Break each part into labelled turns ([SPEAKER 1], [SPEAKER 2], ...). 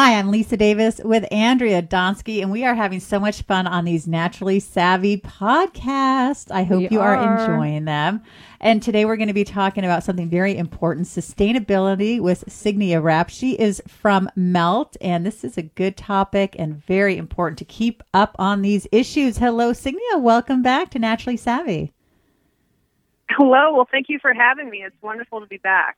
[SPEAKER 1] Hi, I'm Lisa Davis with Andrea Donsky, and we are having so much fun on these Naturally Savvy podcasts. I hope
[SPEAKER 2] We
[SPEAKER 1] you are.
[SPEAKER 2] are.
[SPEAKER 1] enjoying them. And today we're going to be talking about something very important sustainability with Cygnia Rapp. She is from Melt, and this is a good topic and very important to keep up on these issues. Hello, Cygnia. Welcome back to Naturally Savvy.
[SPEAKER 3] Hello. Well, thank you for having me. It's wonderful to be back.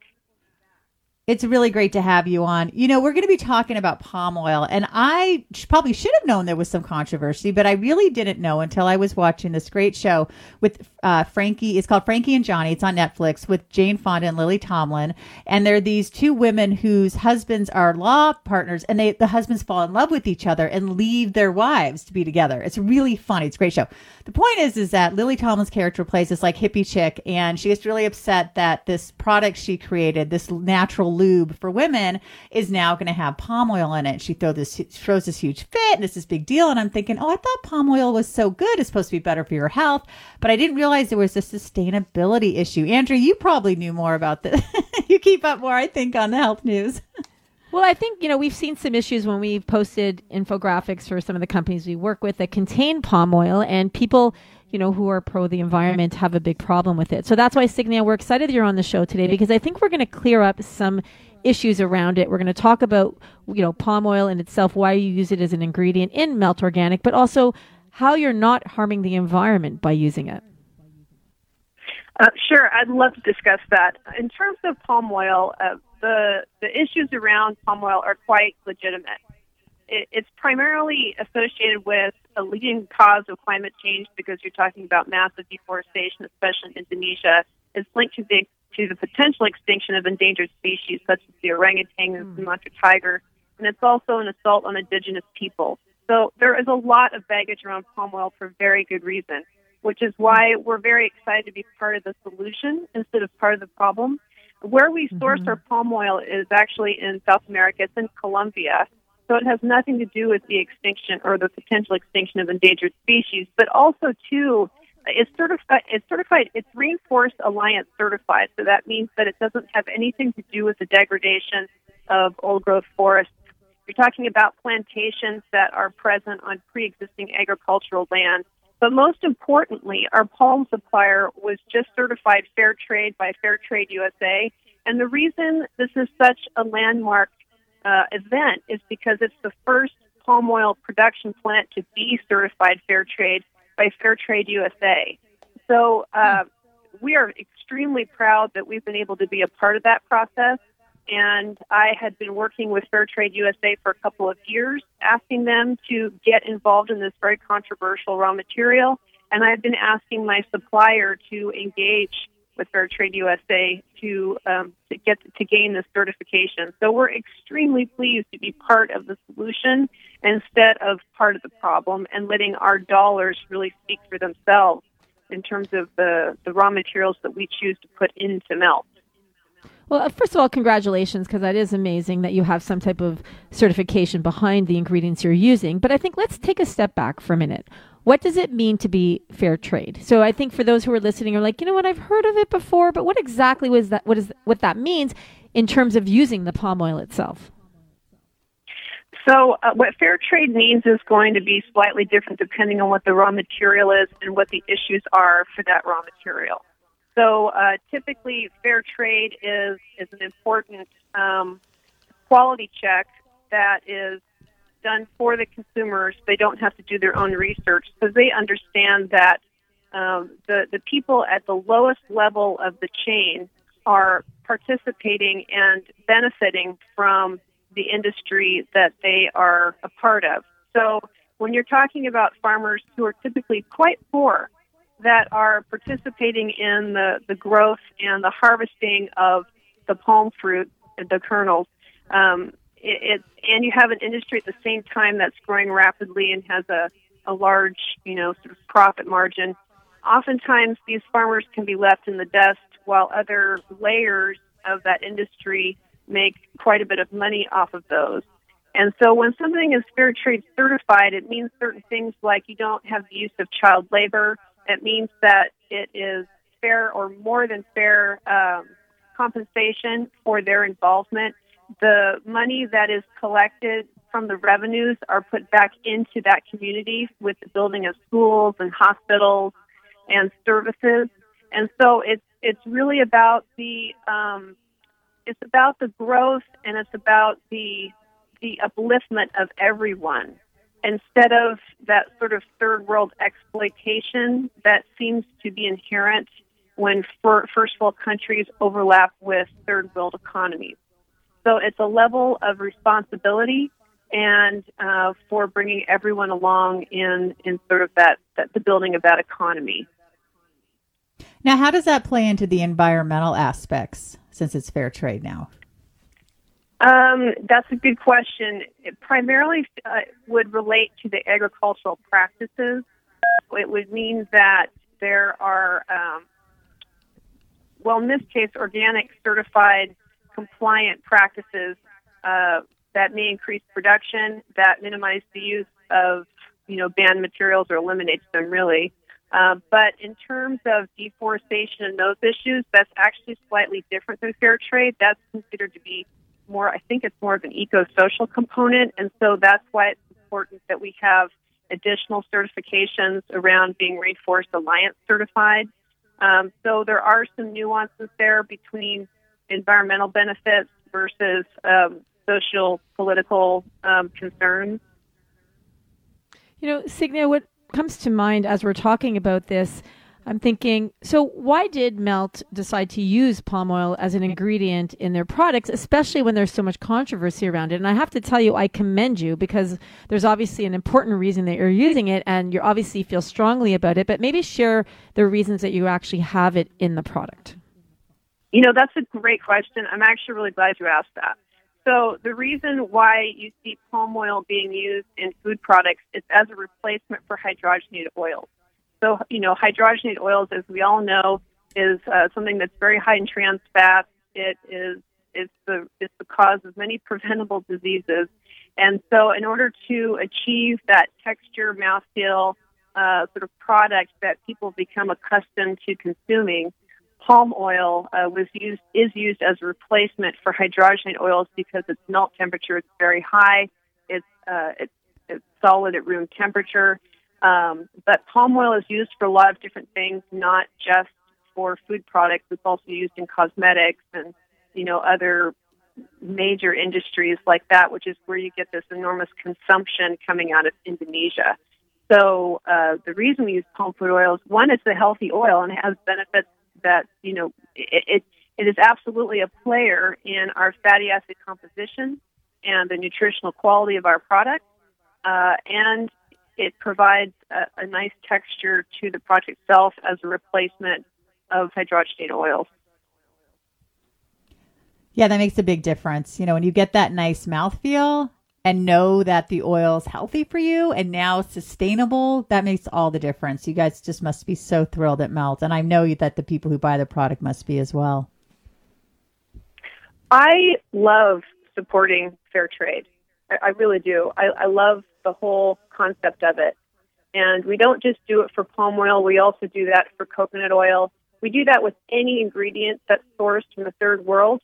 [SPEAKER 1] It's really great to have you on. You know, we're going to be talking about palm oil, and I probably should have known there was some controversy, but I really didn't know until I was watching this great show with uh, Frankie. It's called Frankie and Johnny. It's on Netflix with Jane Fonda and Lily Tomlin, and they're these two women whose husbands are law partners, and they the husbands fall in love with each other and leave their wives to be together. It's really funny. It's a great show. The point is, is that Lily Tomlin's character plays this like hippie chick, and she gets really upset that this product she created, this natural lube for women, is now going to have palm oil in it. She throw this throws this huge fit, and it's this big deal. And I'm thinking, oh, I thought palm oil was so good; it's supposed to be better for your health, but I didn't realize there was a sustainability issue. Andrea, you probably knew more about this. you keep up more, I think, on the health news.
[SPEAKER 2] Well, I think, you know, we've seen some issues when we've posted infographics for some of the companies we work with that contain palm oil and people, you know, who are pro the environment have a big problem with it. So that's why Cygnia, we're excited that you're on the show today because I think we're going to clear up some issues around it. We're going to talk about, you know, palm oil in itself, why you use it as an ingredient in Melt Organic, but also how you're not harming the environment by using it.
[SPEAKER 3] Uh, sure, I'd love to discuss that. In terms of palm oil, uh, the the issues around palm oil are quite legitimate. It, it's primarily associated with a leading cause of climate change because you're talking about massive deforestation, especially in Indonesia. It's linked to the to the potential extinction of endangered species such as the orangutan and the hmm. Sumatra tiger, and it's also an assault on indigenous people. So there is a lot of baggage around palm oil for very good reason, which is why we're very excited to be part of the solution instead of part of the problem. Where we source mm-hmm. our palm oil is actually in South America. It's in Colombia. So it has nothing to do with the extinction or the potential extinction of endangered species, but also too, it's certified. It's certified. It's Rainforest Alliance certified. So that means that it doesn't have anything to do with the degradation of old growth forests. You're talking about plantations that are present on pre-existing agricultural land. But most importantly, our palm supplier was just certified fair trade by Fair Trade USA. And the reason this is such a landmark uh, event is because it's the first palm oil production plant to be certified fair trade by Fair Trade USA. So uh, we are extremely proud that we've been able to be a part of that process. And I had been working with Fair Trade USA for a couple of years, asking them to get involved in this very controversial raw material. And I've been asking my supplier to engage with Fair Trade USA to um, to get to gain this certification. So we're extremely pleased to be part of the solution instead of part of the problem, and letting our dollars really speak for themselves in terms of the the raw materials that we choose to put into melt.
[SPEAKER 2] Well, uh, first of all, congratulations, because that is amazing that you have some type of certification behind the ingredients you're using. But I think let's take a step back for a minute. What does it mean to be fair trade? So I think for those who are listening are like, you know what, I've heard of it before, but what exactly was that? What is what that means in terms of using the palm oil itself?
[SPEAKER 3] So, uh, what fair trade means is going to be slightly different depending on what the raw material is and what the issues are for that raw material. So, uh, typically, fair trade is is an important um, quality check that is done for the consumers. They don't have to do their own research because they understand that um, the the people at the lowest level of the chain are participating and benefiting from the industry that they are a part of. So when you're talking about farmers who are typically quite poor that are participating in the, the growth and the harvesting of the palm fruit, the kernels, um, it, it, and you have an industry at the same time that's growing rapidly and has a, a large, you know, sort of profit margin. Oftentimes, these farmers can be left in the dust while other layers of that industry make quite a bit of money off of those. And so when something is fair trade certified, it means certain things like you don't have the use of child labor. It means that it is fair or more than fair um, compensation for their involvement. The money that is collected from the revenues are put back into that community with the building of schools and hospitals and services. And so it's it's really about the um, it's about the growth and it's about the the upliftment of everyone instead of that sort of third world exploitation that seems to be inherent when first world countries overlap with third world economies. So it's a level of responsibility and uh, for bringing everyone along in, in sort of that, that the building of that economy.
[SPEAKER 1] Now, how does that play into the environmental aspects since it's fair trade now?
[SPEAKER 3] Um, that's a good question. It primarily uh, would relate to the agricultural practices. It would mean that there are, um, well, in this case, organic certified compliant practices uh, that may increase production, that minimize the use of, you know, banned materials or eliminates them really. Uh, but in terms of deforestation and those issues, that's actually slightly different than fair trade. That's considered to be more, I think it's more of an eco social component. And so that's why it's important that we have additional certifications around being Rainforest Alliance certified. Um, so there are some nuances there between environmental benefits versus um, social political um, concerns.
[SPEAKER 2] You know, Cygnia, what comes to mind as we're talking about this, I'm thinking, so why did Melt decide to use palm oil as an ingredient in their products, especially when there's so much controversy around it? And I have to tell you, I commend you because there's obviously an important reason that you're using it and you obviously feel strongly about it, but maybe share the reasons that you actually have it in the product.
[SPEAKER 3] You know, that's a great question. I'm actually really glad you asked that. So the reason why you see palm oil being used in food products is as a replacement for hydrogenated oils. So, you know, hydrogenated oils, as we all know, is uh, something that's very high in trans fats. It is it's the it's the cause of many preventable diseases. And so, in order to achieve that texture, mouthfeel, uh, sort of product that people become accustomed to consuming, palm oil uh, was used is used as a replacement for hydrogenated oils because its melt temperature is very high. It's uh, it's, it's solid at room temperature. Um, but palm oil is used for a lot of different things, not just for food products. It's also used in cosmetics and you know other major industries like that, which is where you get this enormous consumption coming out of Indonesia. So uh, the reason we use palm fruit oil is one, it's a healthy oil and has benefits that you know it, it, it is absolutely a player in our fatty acid composition and the nutritional quality of our product, uh, and it provides a, a nice texture to the product itself as a replacement of hydrogenated oils.
[SPEAKER 1] Yeah, that makes a big difference. You know, when you get that nice mouthfeel and know that the oil is healthy for you and now sustainable, that makes all the difference. You guys just must be so thrilled at Melt. And I know that the people who buy the product must be as well.
[SPEAKER 3] I love supporting fair trade. I, I really do. I, I love the whole concept of it. And we don't just do it for palm oil, we also do that for coconut oil. We do that with any ingredient that's sourced from the third world,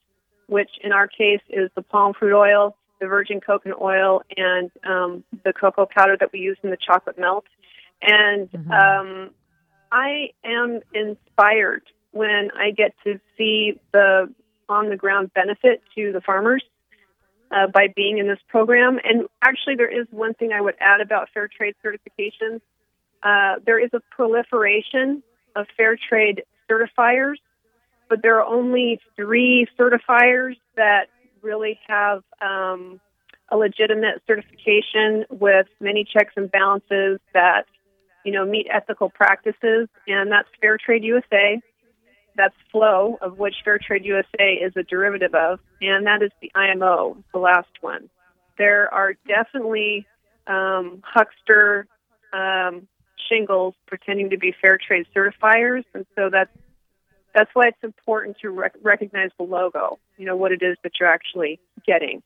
[SPEAKER 3] which in our case is the palm fruit oil the virgin coconut oil and um, the cocoa powder that we use in the chocolate melt. And mm-hmm. um, I am inspired when I get to see the on the ground benefit to the farmers uh, by being in this program. And actually, there is one thing I would add about fair trade certifications. Uh, there is a proliferation of fair trade certifiers, but there are only three certifiers that really have um, a legitimate certification with many checks and balances that you know meet ethical practices, and that's Fair Trade USA. That's FLO, of which Fair Trade USA is a derivative of, and that is the IMO, the last one. There are definitely um, huckster um, shingles pretending to be fair trade certifiers, and so that's that's why it's important to rec- recognize the logo. You know what it is that you're actually getting.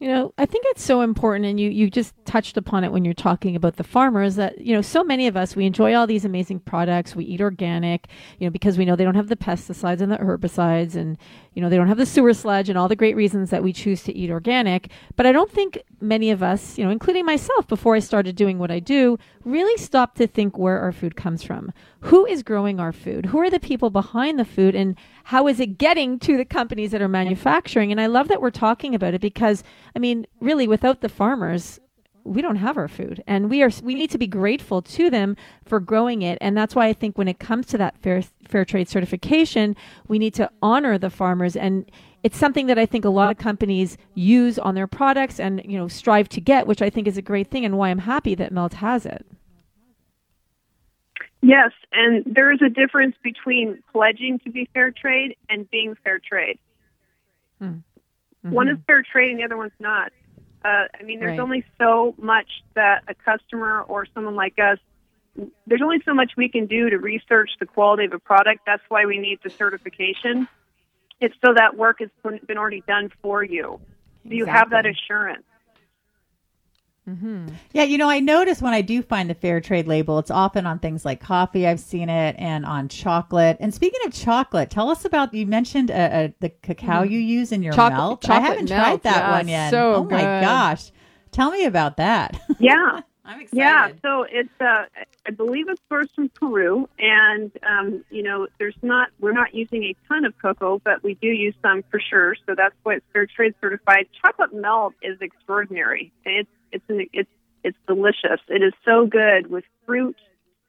[SPEAKER 2] You know, I think it's so important, and you, you just touched upon it when you're talking about the farmers that, you know, so many of us, we enjoy all these amazing products. We eat organic, you know, because we know they don't have the pesticides and the herbicides and, you know, they don't have the sewer sludge and all the great reasons that we choose to eat organic. But I don't think many of us, you know, including myself, before I started doing what I do, really stopped to think where our food comes from. Who is growing our food? Who are the people behind the food? And how is it getting to the companies that are manufacturing? And I love that we're talking about it because, I mean, really, without the farmers, we don't have our food. And we are we need to be grateful to them for growing it. And that's why i think when it comes to that fair fair trade certification we need to honor the farmers. And it's something that i think a lot of companies use on their products and you know strive to get which i think is a great thing and why i'm happy that melt has it.
[SPEAKER 3] Yes. And there is a difference between pledging to be fair trade and being fair trade. Hmm. mm-hmm. one is fair trade and the other one's not uh, I mean, there's right. only so much that a customer or someone like us, there's only so much we can do to research the quality of a product. That's why we need the certification. It's so that work has been already done for you. So you have that assurance.
[SPEAKER 1] Mm-hmm. Yeah, you know, I notice when I do find the fair trade label, it's often on things like coffee. I've seen it, and on chocolate. And speaking of chocolate, tell us about you mentioned uh, uh, the cacao mm-hmm. you use in your chocolate, melt.
[SPEAKER 2] Chocolate
[SPEAKER 1] I haven't
[SPEAKER 2] melt,
[SPEAKER 1] tried that
[SPEAKER 2] yeah,
[SPEAKER 1] one yet.
[SPEAKER 2] So
[SPEAKER 1] oh
[SPEAKER 2] good.
[SPEAKER 1] my gosh, tell me about that.
[SPEAKER 3] Yeah,
[SPEAKER 1] I'm excited.
[SPEAKER 3] Yeah, so it's uh, I believe it's sourced from Peru, and um, you know, there's not we're not using a ton of cocoa, but we do use some for sure. So that's why it's fair trade certified. Chocolate melt is extraordinary. It's it's it's it's delicious. It is so good with fruit.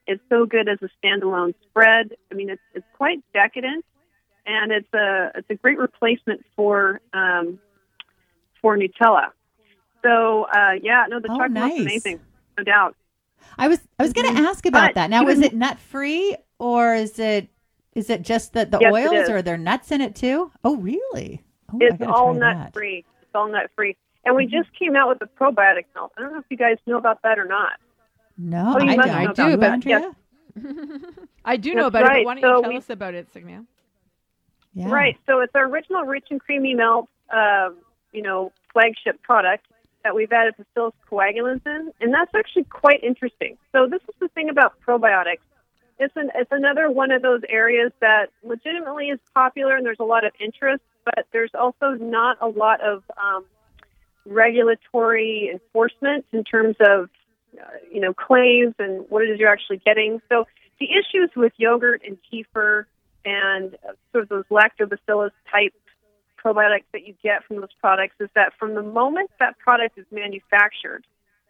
[SPEAKER 3] It's so good as a standalone spread. I mean, it's it's quite decadent, and it's a it's a great replacement for um, for Nutella. So uh, yeah, no, the oh, chocolate nice. is amazing, no doubt.
[SPEAKER 1] I was I was going to mm-hmm. ask about but that. Now, is it nut free or is it is it just the the
[SPEAKER 3] yes,
[SPEAKER 1] oils or are there nuts in it too? Oh, really? Oh,
[SPEAKER 3] it's all nut free. It's all nut free. And we just came out with a probiotic milk. I don't know if you guys know about that or not.
[SPEAKER 1] No,
[SPEAKER 2] oh,
[SPEAKER 1] I,
[SPEAKER 2] do. I do,
[SPEAKER 1] but yes.
[SPEAKER 2] I do know about right. it. But why don't so you tell we, us about it, Cygnia?
[SPEAKER 3] Yeah. Right. So it's our original rich and creamy milk, uh, you know, flagship product that we've added bacillus coagulans in, and that's actually quite interesting. So this is the thing about probiotics. It's an it's another one of those areas that legitimately is popular, and there's a lot of interest, but there's also not a lot of um, regulatory enforcement in terms of uh, you know claims and what it is you're actually getting. So the issues with yogurt and kefir and uh, sort of those lactobacillus type probiotics that you get from those products is that from the moment that product is manufactured,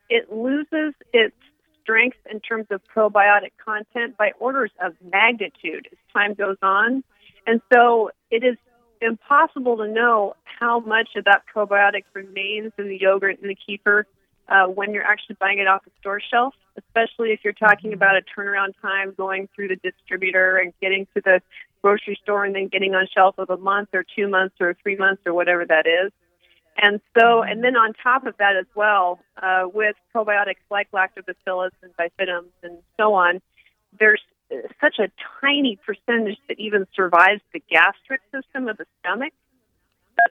[SPEAKER 3] it loses its strength in terms of probiotic content by orders of magnitude as time goes on. And so it is impossible to know how much of that probiotic remains in the yogurt and the kefir uh, when you're actually buying it off the store shelf, especially if you're talking mm-hmm. about a turnaround time going through the distributor and getting to the grocery store and then getting on shelf of a month or two months or three months or whatever that is. And so, mm-hmm. and then on top of that as well, uh, with probiotics like lactobacillus and bifidums and so on, there's such a tiny percentage that even survives the gastric system of the stomach.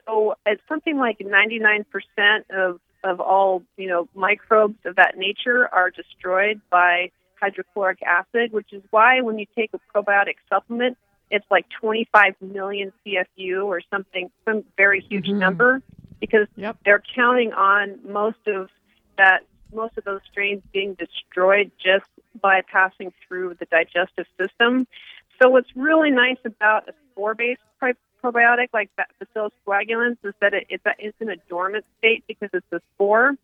[SPEAKER 3] So it's something like 99% of, of all, you know, microbes of that nature are destroyed by hydrochloric acid, which is why when you take a probiotic supplement, it's like 25 million CFU or something, some very huge mm-hmm. number, because yep. they're counting on most of that, most of those strains being destroyed just by passing through the digestive system. So what's really nice about a spore-based probiotic like Bacillus coagulans is that it, it's in a dormant state because it's a spore,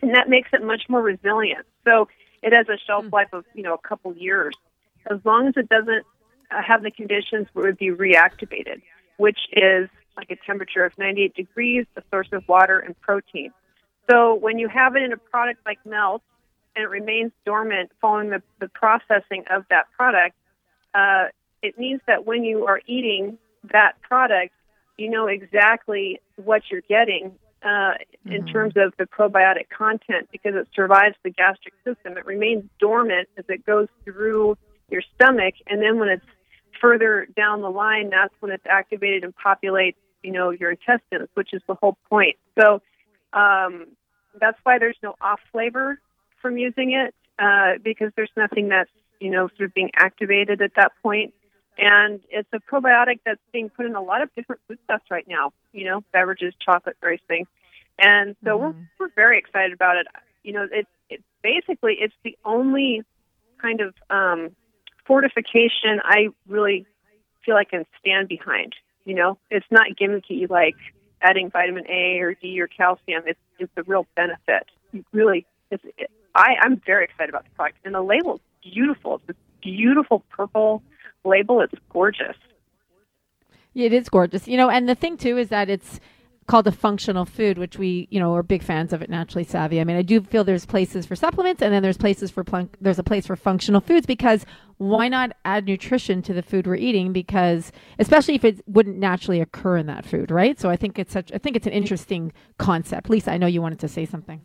[SPEAKER 3] and that makes it much more resilient. So it has a shelf hmm. life of you know a couple years, as long as it doesn't uh, have the conditions where it would be reactivated, which is like a temperature of 98 degrees, a source of water and protein. So when you have it in a product like Melt, and it remains dormant following the, the processing of that product, uh, it means that when you are eating that product, you know exactly what you're getting uh, mm-hmm. in terms of the probiotic content because it survives the gastric system. It remains dormant as it goes through your stomach, and then when it's further down the line, that's when it's activated and populates, you know, your intestines, which is the whole point. So Um, that's why there's no off flavor from using it uh, because there's nothing that's you know sort of being activated at that point. And it's a probiotic that's being put in a lot of different foodstuffs right now. You know, beverages, chocolate, various things. And so mm-hmm. we're we're very excited about it. You know, it's it basically it's the only kind of um, fortification I really feel I can stand behind. You know, it's not gimmicky like adding vitamin A or D or calcium. It's it's a real benefit. You really, it's, it, I I'm very excited about the product, and the label is beautiful. It's a beautiful purple label. It's gorgeous.
[SPEAKER 2] It is gorgeous. You know, and the thing too is that it's called a functional food, which we, you know, are big fans of it. Naturally Savvy. I mean, I do feel there's places for supplements and then there's places for plunk, there's a place for functional foods because why not add nutrition to the food we're eating because especially if it wouldn't naturally occur in that food, right? So I think it's such I think it's an interesting concept. Lisa, I know you wanted to say something.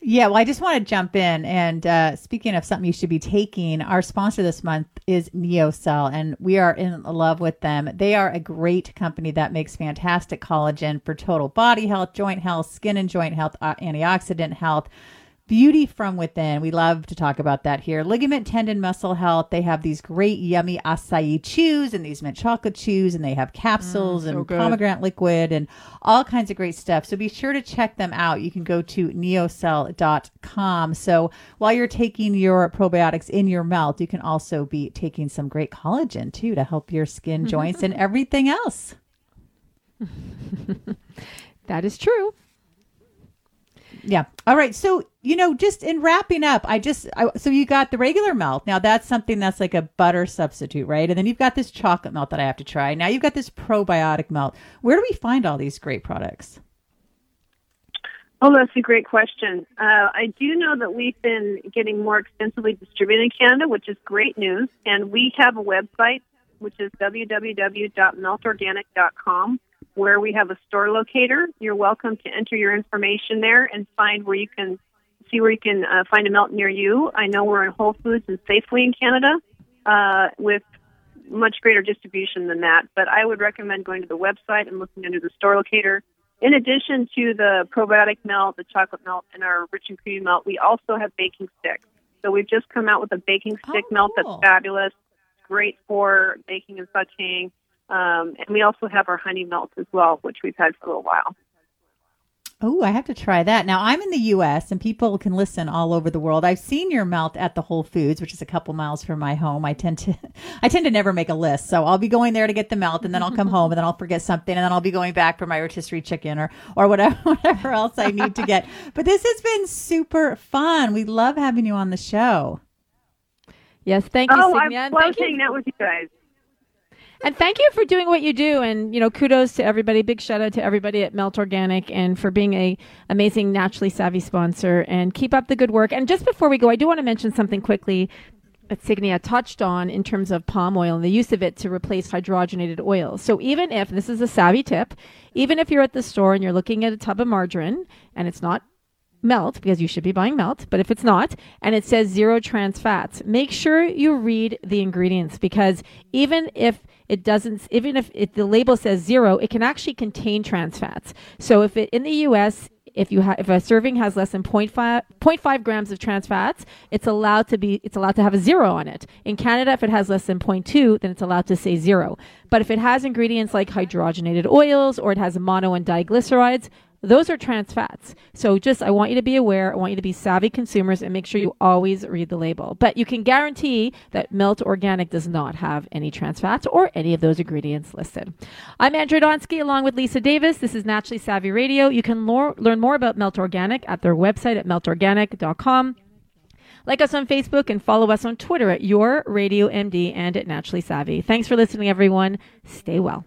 [SPEAKER 1] Yeah, well, I just want to jump in. And uh, speaking of something you should be taking, our sponsor this month is NeoCell, and we are in love with them. They are a great company that makes fantastic collagen for total body health, joint health, skin and joint health, uh, antioxidant health Beauty from within. We love to talk about that here. Ligament, tendon, muscle health. They have these great, yummy acai chews and these mint chocolate chews, and they have capsules mm, so and good. pomegranate liquid and all kinds of great stuff. So be sure to check them out. You can go to neocell.com. So while you're taking your probiotics in your mouth, you can also be taking some great collagen too to help your skin, joints, and everything else.
[SPEAKER 2] that is true.
[SPEAKER 1] Yeah. All right. So, you know, just in wrapping up, I just, I, so you got the regular melt. Now that's something that's like a butter substitute, right? And then you've got this chocolate melt that I have to try. Now you've got this probiotic melt. Where do we find all these great products?
[SPEAKER 3] Oh, that's a great question. Uh, I do know that we've been getting more extensively distributed in Canada, which is great news. And we have a website, which is www.meltorganic.com where we have a store locator. You're welcome to enter your information there and find where you can see where you can uh, find a melt near you. I know we're in Whole Foods and Safeway in Canada uh, with much greater distribution than that, but I would recommend going to the website and looking under the store locator. In addition to the probiotic melt, the chocolate melt, and our rich and creamy melt, we also have baking sticks. So we've just come out with a baking stick oh, melt cool. that's fabulous. It's great for baking and sauteing. Um, and we also have our honey melt as well, which we've had for a little while.
[SPEAKER 1] Oh, I have to try that. Now, I'm in the U.S. and people can listen all over the world. I've seen your melt at the Whole Foods, which is a couple miles from my home. I tend to, I tend to never make a list, so I'll be going there to get the melt, and then I'll come home, and then I'll forget something, and then I'll be going back for my rotisserie chicken or or whatever whatever else I need to get. But this has been super fun. We love having you on the show.
[SPEAKER 2] Yes, thank you,
[SPEAKER 3] oh,
[SPEAKER 2] Cygnia.
[SPEAKER 3] I love hanging out with you guys.
[SPEAKER 2] And thank you for doing what you do. And, you know, kudos to everybody. Big shout out to everybody at Melt Organic and for being a amazing naturally savvy sponsor and keep up the good work. And just before we go, I do want to mention something quickly that Cygnia touched on in terms of palm oil and the use of it to replace hydrogenated oils. So even if this is a savvy tip, even if you're at the store and you're looking at a tub of margarine and it's not melt because you should be buying melt, but if it's not and it says zero trans fats, make sure you read the ingredients because even if it doesn't even if it, the label says zero, it can actually contain trans fats. So if it in the US if you if a serving has less than 0.5, 0.5 grams of trans fats, it's allowed to be it's allowed to have a zero on it. In Canada, if it has less than 0.2, then it's allowed to say zero. But if it has ingredients like hydrogenated oils or it has mono and diglycerides, those are trans fats. So just, I want you to be aware. I want you to be savvy consumers and make sure you always read the label. But you can guarantee that Melt Organic does not have any trans fats or any of those ingredients listed. I'm Andrea Donsky along with Lisa Davis. This is Naturally Savvy Radio. You can learn more about Melt Organic at their website at meltorganic.com. Like us on Facebook and follow us on Twitter at Your Radio MD and at Naturally Savvy. Thanks for listening, everyone. Stay well.